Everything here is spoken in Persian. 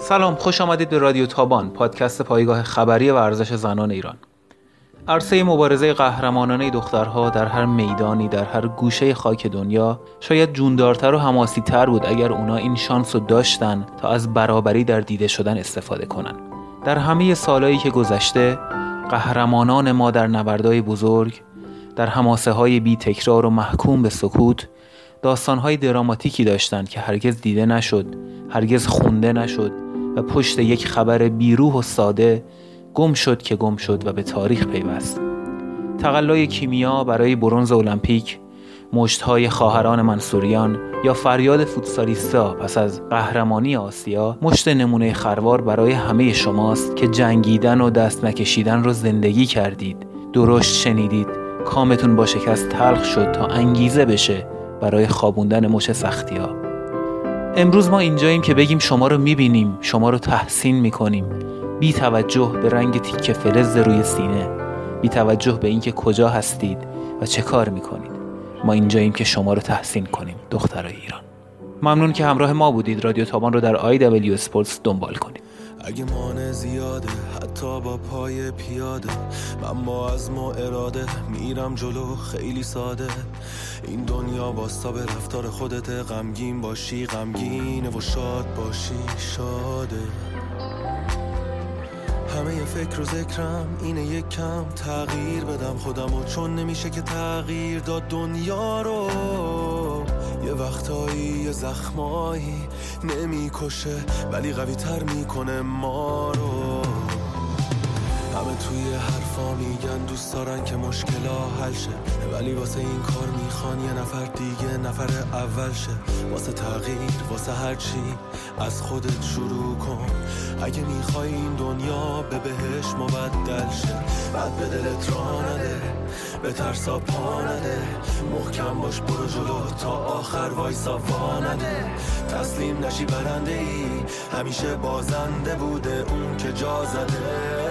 سلام خوش آمدید به رادیو تابان پادکست پایگاه خبری ورزش زنان ایران. عرصه مبارزه قهرمانانه دخترها در هر میدانی در هر گوشه خاک دنیا شاید جوندارتر و حماسی تر بود اگر اونا این شانس رو داشتن تا از برابری در دیده شدن استفاده کنن. در همه سالهایی که گذشته قهرمانان ما در نبردهای بزرگ در حماسه های بی تکرار و محکوم به سکوت داستان های دراماتیکی داشتند که هرگز دیده نشد هرگز خونده نشد. و پشت یک خبر بیروح و ساده گم شد که گم شد و به تاریخ پیوست. تقلای کیمیا برای برونز المپیک های خواهران منصوریان یا فریاد فوتسالیستا پس از قهرمانی آسیا مشت نمونه خروار برای همه شماست که جنگیدن و دست نکشیدن رو زندگی کردید. درشت شنیدید کامتون با شکست تلخ شد تا انگیزه بشه برای خوابوندن مچ سختی ها امروز ما اینجاییم که بگیم شما رو می‌بینیم شما رو تحسین می‌کنیم. بی توجه به رنگ تیکه فلز روی سینه. بی توجه به اینکه کجا هستید و چه کار می‌کنید. ما اینجاییم که شما رو تحسین کنیم دخترای ایران. ممنون که همراه ما بودید. رادیو تابان رو در W Sports دنبال کنید. اگه مانه زیاده حتی با پای پیاده. من با از ما اراده میرم جلو خیلی ساده. این دنیا باستا به رفتار خودت غمگین باشی غمگینه و شاد باشی شاده. همه فکر و ذکرم اینه یک کم تغییر بدم خودم و چون نمیشه که تغییر داد دنیا رو. یه وقتایی یه زخمایی نمی‌کشه ولی قوی تر می‌کنه ما رو. همه توی حرفا میگن دوست دارن که مشکلا حل شه. ولی واسه این کار می‌خوان یه نفر دیگه نفر اول شه. واسه تغییر واسه هرچی از خودت شروع کن. اگه می‌خوای این دنیا به بهش مبدل شه. بعد به دلت را نده به ترسا پا نده. محکم باش برو جلو تا آخر وایسا نده. تسلیم نشی برنده ای همیشه بازنده بوده اون که جا زده.